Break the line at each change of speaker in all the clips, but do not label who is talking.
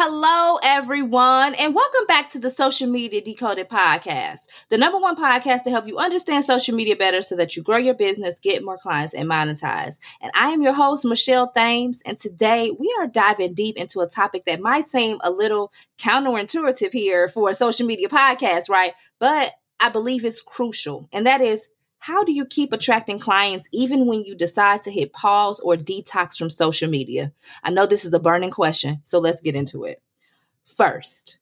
Hello, everyone, and welcome back to the Social Media Decoded podcast, the number one podcast to help you understand social media better so that you grow your business, get more clients, and monetize. And I am your host, Michelle Thames, and today we are diving deep into a topic that might seem a little counterintuitive here for a social media podcast, right? But I believe it's crucial, and that is how do you keep attracting clients even when you decide to hit pause or detox from social media? I know this is a burning question, so let's get into it. First,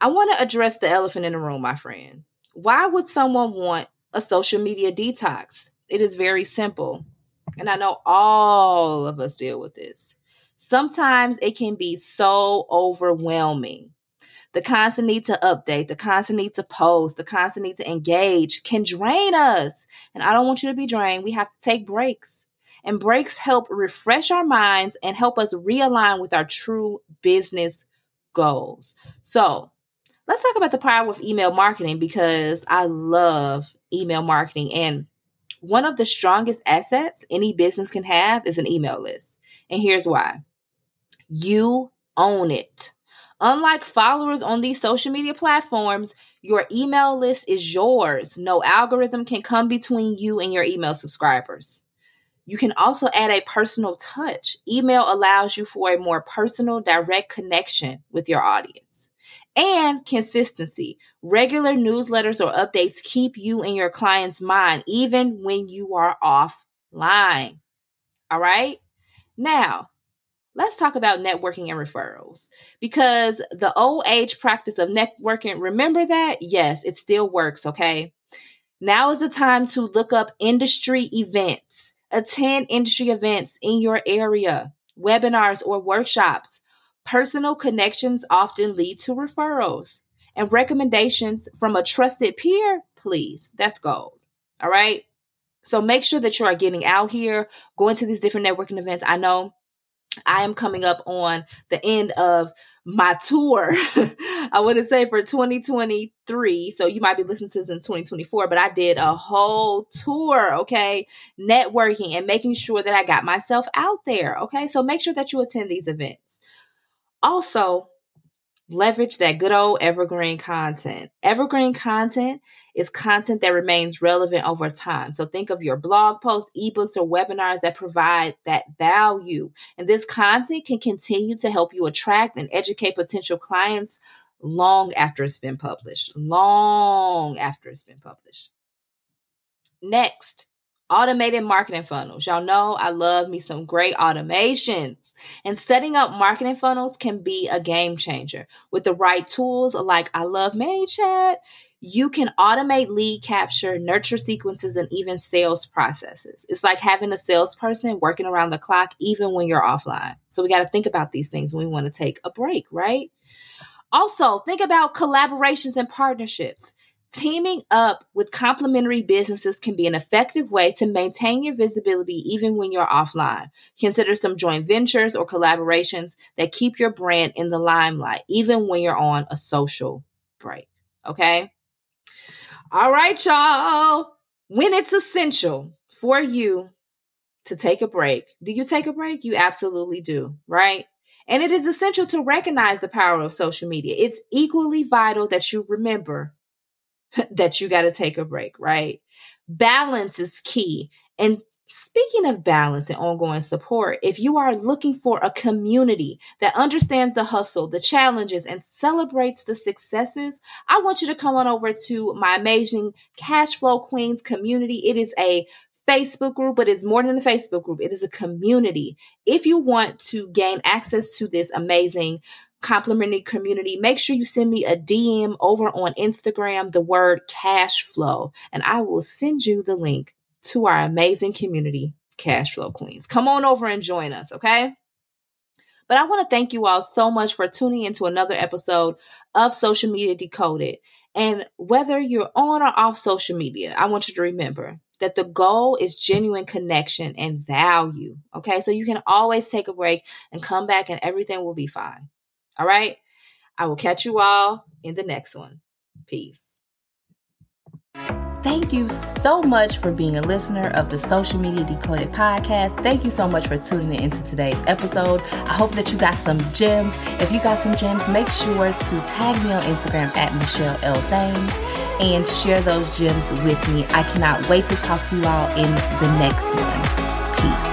I want to address the elephant in the room, my friend. Why would someone want a social media detox? It is very simple. And I know all of us deal with this. Sometimes it can be so overwhelming the constant need to update, the constant need to post, the constant need to engage can drain us. And I don't want you to be drained. We have to take breaks. And breaks help refresh our minds and help us realign with our true business goals. So, let's talk about the power of email marketing because I love email marketing. And one of the strongest assets any business can have is an email list. And here's why you own it. Unlike followers on these social media platforms, your email list is yours. No algorithm can come between you and your email subscribers. You can also add a personal touch. Email allows you for a more personal, direct connection with your audience. And consistency. Regular newsletters or updates keep you in your client's mind even when you are offline. All right? Now, let's talk about networking and referrals because the old age practice of networking, remember that? Yes, it still works, okay? Now is the time to look up industry events, attend industry events in your area, webinars or workshops. Personal connections often lead to referrals and recommendations from a trusted peer, please. That's gold. All right. So make sure that you are getting out here, going to these different networking events. I know I am coming up on the end of my tour. I want to say for 2023. So you might be listening to this in 2024, but I did a whole tour, okay? Networking and making sure that I got myself out there, okay? So make sure that you attend these events. Also, leverage that good old evergreen content. Evergreen content is content that remains relevant over time. So think of your blog posts, ebooks, or webinars that provide that value. And this content can continue to help you attract and educate potential clients long after it's been published. Long after it's been published. Next, Automated marketing funnels. Y'all know I love me some great automations. And setting up marketing funnels can be a game changer. With the right tools like I love ManyChat, you can automate lead capture, nurture sequences, and even sales processes. It's like having a salesperson working around the clock even when you're offline. So we got to think about these things when we want to take a break, right? Also, think about collaborations and partnerships. Teaming up with complementary businesses can be an effective way to maintain your visibility even when you're offline. Consider some joint ventures or collaborations that keep your brand in the limelight, even when you're on a social break. Okay? All right, y'all. When it's essential for you to take a break, do you take a break? You absolutely do, right? And it is essential to recognize the power of social media. It's equally vital that you remember that you got to take a break, right? Balance is key. And speaking of balance and ongoing support, if you are looking for a community that understands the hustle, the challenges, and celebrates the successes, I want you to come on over to my amazing Cash Flow Queens community. It is a Facebook group, but it's more than a Facebook group. It is a community. If you want to gain access to this amazing complimentary community, make sure you send me a DM over on Instagram, the word cash flow, and I will send you the link to our amazing community, Cash Flow Queens. Come on over and join us, okay? But I want to thank you all so much for tuning into another episode of Social Media Decoded. And whether you're on or off social media, I want you to remember that the goal is genuine connection and value. Okay. So you can always take a break and come back and everything will be fine. All right. I will catch you all in the next one. Peace. Thank you so much for being a listener of the Social Media Decoded podcast. Thank you so much for tuning into today's episode. I hope that you got some gems. If you got some gems, make sure to tag me on Instagram at Michelle L. Thames and share those gems with me. I cannot wait to talk to you all in the next one.